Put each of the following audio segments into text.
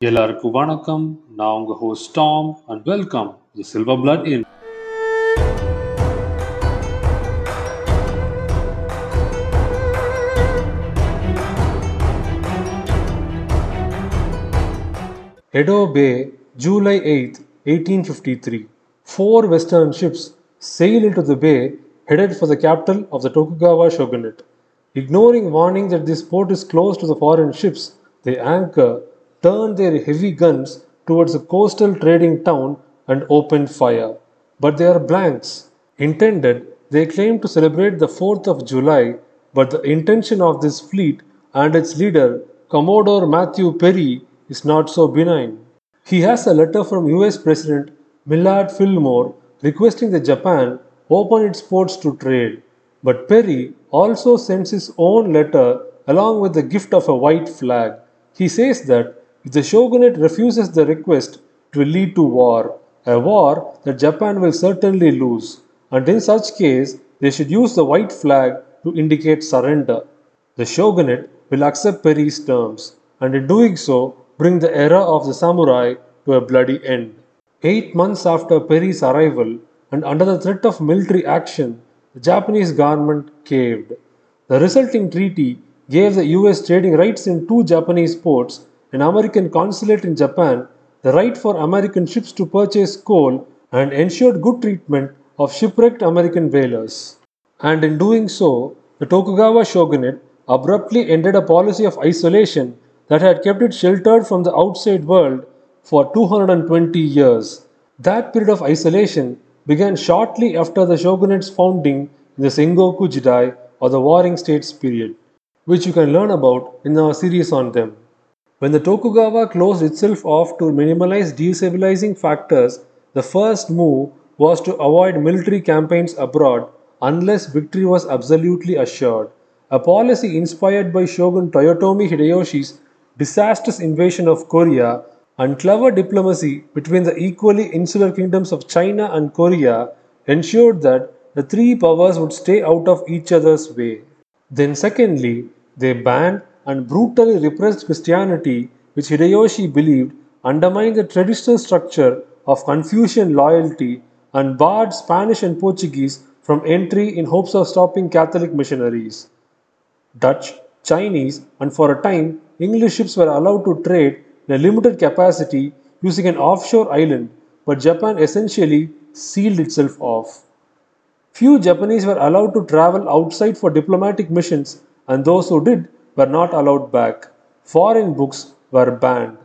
எல்லாருக்கும் வணக்கம் நான் உங்க host Tom and welcome the silver blood in Edo Bay, July 8, 1853. Four Western ships sail into the bay headed for the capital of the Tokugawa shogunate. Ignoring warning that this port is close to the foreign ships, they anchor, turn their heavy guns towards a coastal trading town, and opened fire. But they are blanks. Intended, they claim to celebrate the 4th of July, but the intention of this fleet and its leader, Commodore Matthew Perry, is not so benign. He has a letter from US President Millard Fillmore requesting that Japan open its ports to trade. But Perry also sends his own letter along with the gift of a white flag. He says that if the shogunate refuses the request, it will lead to war, a war that Japan will certainly lose. And in such case, they should use the white flag to indicate surrender. The shogunate will accept Perry's terms, and in doing so, bring the era of the samurai to a bloody end. Eight months after Perry's arrival, and under the threat of military action, the Japanese government caved. The resulting treaty gave the US trading rights in two Japanese ports, an American consulate in Japan, the right for American ships to purchase coal, and ensured good treatment of shipwrecked American whalers. And in doing so, the Tokugawa shogunate abruptly ended a policy of isolation that had kept it sheltered from the outside world for 220 years. That period of isolation began shortly after the shogunate's founding in the Sengoku Jidai or the Warring States period, which you can learn about in our series on them. When the Tokugawa closed itself off to minimalize destabilizing factors, the first move was to avoid military campaigns abroad unless victory was absolutely assured, a policy inspired by Shogun Toyotomi Hideyoshi's disastrous invasion of Korea and clever diplomacy between the equally insular kingdoms of China and Korea ensured that the three powers would stay out of each other's way. Then, secondly, they banned and brutally repressed Christianity, which Hideyoshi believed undermined the traditional structure of Confucian loyalty and barred Spanish and Portuguese from entry in hopes of stopping Catholic missionaries. Dutch, Chinese, and for a time, English ships were allowed to trade in a limited capacity using an offshore island, but Japan essentially sealed itself off. Few Japanese were allowed to travel outside for diplomatic missions, and those who did were not allowed back. Foreign books were banned.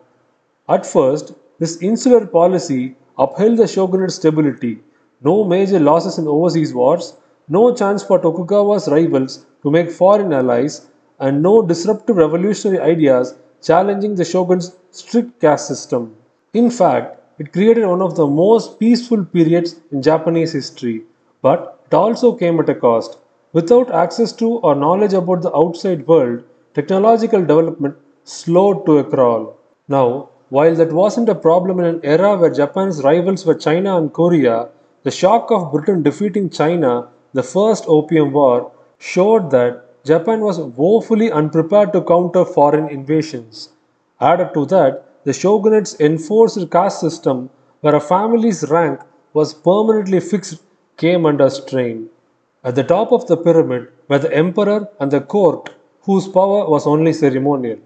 At first, this insular policy upheld the shogunate's stability. No major losses in overseas wars, no chance for Tokugawa's rivals to make foreign allies, and no disruptive revolutionary ideas challenging the shogun's strict caste system. In fact, it created one of the most peaceful periods in Japanese history, but it also came at a cost. Without access to or knowledge about the outside world, technological development slowed to a crawl. Now, while that wasn't a problem in an era where Japan's rivals were China and Korea, the shock of Britain defeating China, the First Opium War, showed that Japan was woefully unprepared to counter foreign invasions. Added to that, the shogunate's enforced caste system, where a family's rank was permanently fixed, came under strain. At the top of the pyramid were the emperor and the court, whose power was only ceremonial.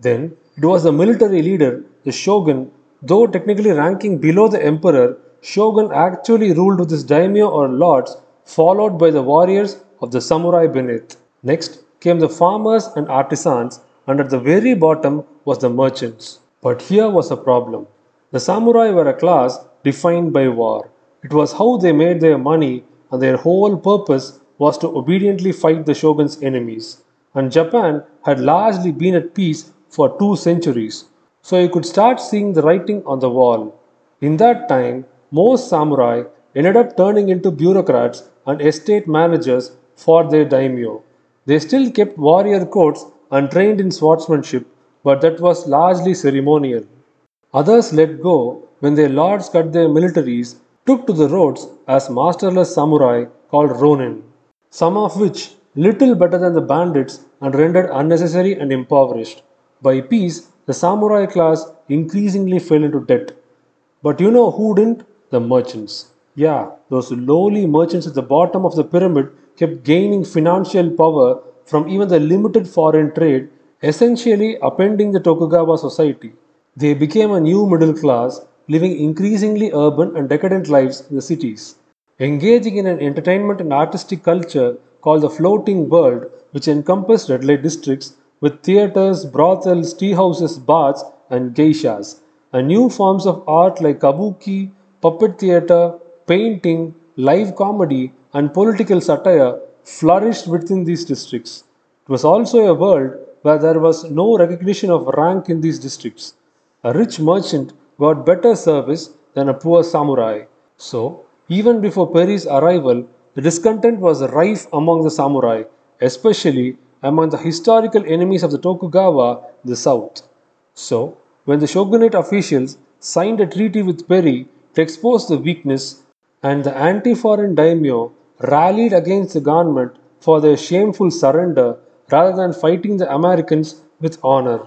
Then it was the military leader, the shogun, though technically ranking below the emperor, shogun actually ruled with his daimyo or lords, followed by the warriors of the samurai beneath. Next came the farmers and artisans, and at the very bottom was the merchants. But here was a problem. The samurai were a class defined by war. It was how they made their money, and their whole purpose was to obediently fight the shogun's enemies. And Japan had largely been at peace for two centuries, so you could start seeing the writing on the wall. In that time, most samurai ended up turning into bureaucrats and estate managers for their daimyo. They still kept warrior codes and trained in swordsmanship, but that was largely ceremonial. Others let go when their lords cut their militaries, took to the roads as masterless samurai called ronin, some of which little better than the bandits and rendered unnecessary and impoverished. By peace, the samurai class increasingly fell into debt. But you know who didn't? The merchants. Yeah, those lowly merchants at the bottom of the pyramid kept gaining financial power from even the limited foreign trade, essentially upending the Tokugawa society. They became a new middle class, living increasingly urban and decadent lives in the cities. Engaging in an entertainment and artistic culture called the floating world, which encompassed red light districts with theaters, brothels, tea houses, baths, and geishas, and new forms of art like kabuki, puppet theater, painting, live comedy, and political satire flourished within these districts. It was also a world where there was no recognition of rank in these districts. A rich merchant got better service than a poor samurai. So, even before Perry's arrival, the discontent was rife among the samurai, especially among the historical enemies of the Tokugawa the south. So, when the shogunate officials signed a treaty with Perry to expose the weakness, and the anti foreign daimyo rallied against the government for their shameful surrender rather than fighting the Americans with honor.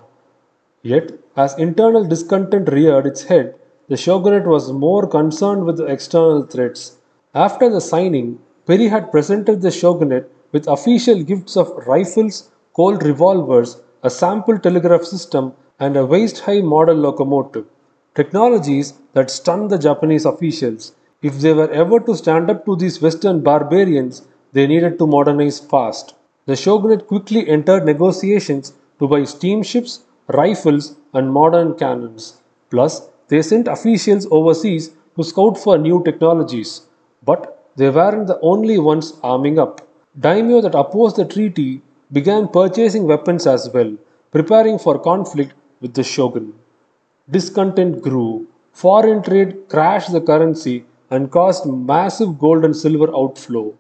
Yet, as internal discontent reared its head, the shogunate was more concerned with the external threats. After the signing, Perry had presented the shogunate with official gifts of rifles, Colt revolvers, a sample telegraph system, and a waist high model locomotive. Technologies that stunned the Japanese officials. If they were ever to stand up to these Western barbarians, they needed to modernize fast. The shogunate quickly entered negotiations to buy steamships, rifles, and modern cannons. Plus, they sent officials overseas to scout for new technologies. But they weren't the only ones arming up. Daimyo that opposed the treaty began purchasing weapons as well, preparing for conflict with the shogun. Discontent grew. Foreign trade crashed the currency and caused massive gold and silver outflow.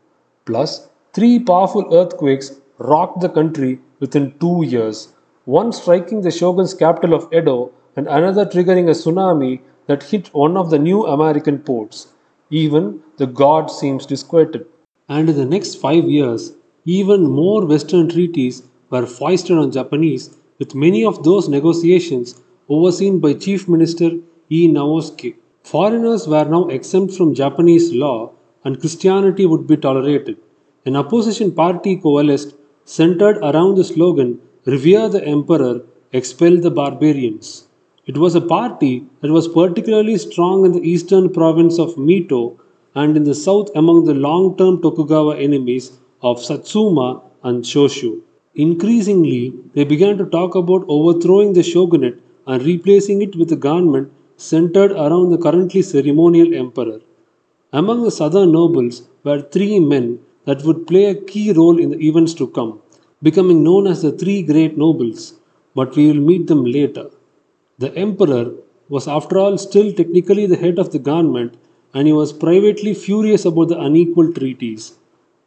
Plus, three powerful earthquakes rocked the country within two years, one striking the shogun's capital of Edo and another triggering a tsunami that hit one of the new American ports. Even the god seems disquieted. And in the next five years, even more Western treaties were foisted on Japanese, with many of those negotiations overseen by Chief Minister E. Naosuke. Foreigners were now exempt from Japanese law and Christianity would be tolerated. An opposition party coalesced centered around the slogan Revere the Emperor, expel the barbarians. It was a party that was particularly strong in the eastern province of Mito and in the south among the long term Tokugawa enemies of Satsuma and Choshu. Increasingly, they began to talk about overthrowing the shogunate and replacing it with a government centered around the currently ceremonial emperor. Among the southern nobles were three men that would play a key role in the events to come, becoming known as the three great nobles, but we will meet them later. The emperor was, after all, still technically the head of the government, and he was privately furious about the unequal treaties.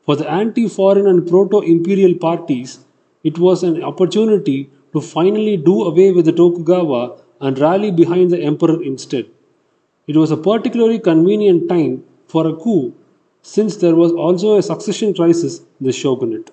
For the anti foreign and proto imperial parties, it was an opportunity to finally do away with the Tokugawa and rally behind the emperor instead. It was a particularly convenient time for a coup since there was also a succession crisis in the shogunate.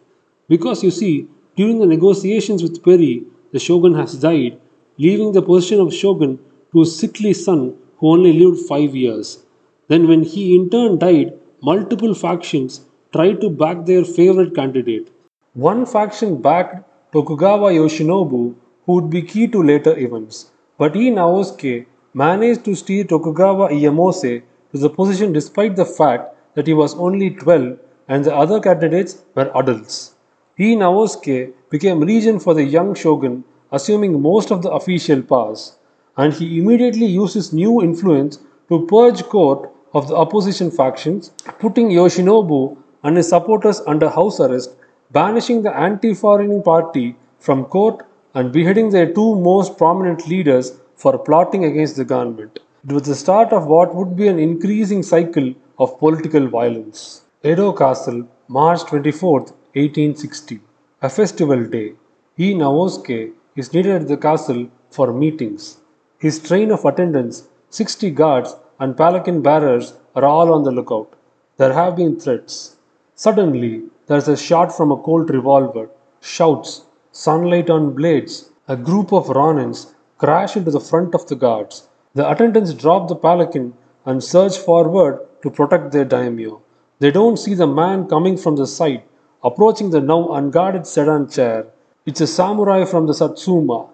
Because you see, during the negotiations with Perry, the shogun has died, leaving the position of shogun to his sickly son who only lived five years. Then, when he in turn died, multiple factions tried to back their favorite candidate. One faction backed Tokugawa Yoshinobu, who would be key to later events. But Ii Naosuke managed to steer Tokugawa Ieyasu to the position despite the fact that he was only 12 and the other candidates were adults. Ii Naosuke became regent for the young shogun, assuming most of the official powers, and he immediately used his new influence to purge court of the opposition factions, putting Yoshinobu and his supporters under house arrest banishing the anti-foreign party from court and beheading their two most prominent leaders for plotting against the government. It was the start of what would be an increasing cycle of political violence. Edo Castle, March 24, 1860. A festival day. Ii Naosuke is needed at the castle for meetings. His train of attendants, 60 guards, and palanquin bearers are all on the lookout. There have been threats. Suddenly, there's a shot from a Colt revolver. Shouts, sunlight on blades. A group of Ronins crash into the front of the guards. The attendants drop the palanquin and surge forward to protect their daimyo. They don't see the man coming from the side, approaching the now unguarded sedan chair. It's a samurai from the Satsuma.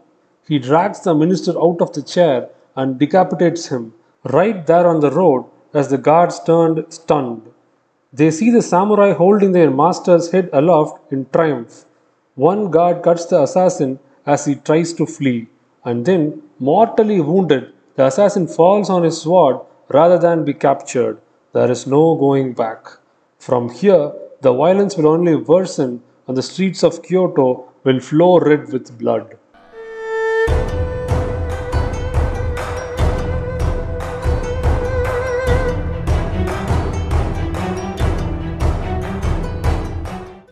He drags the minister out of the chair and decapitates him right there on the road as the guards turned stunned. They see the samurai holding their master's head aloft in triumph. One guard cuts the assassin as he tries to flee, and then, mortally wounded, the assassin falls on his sword rather than be captured. There is no going back. From here, the violence will only worsen and the streets of Kyoto will flow red with blood.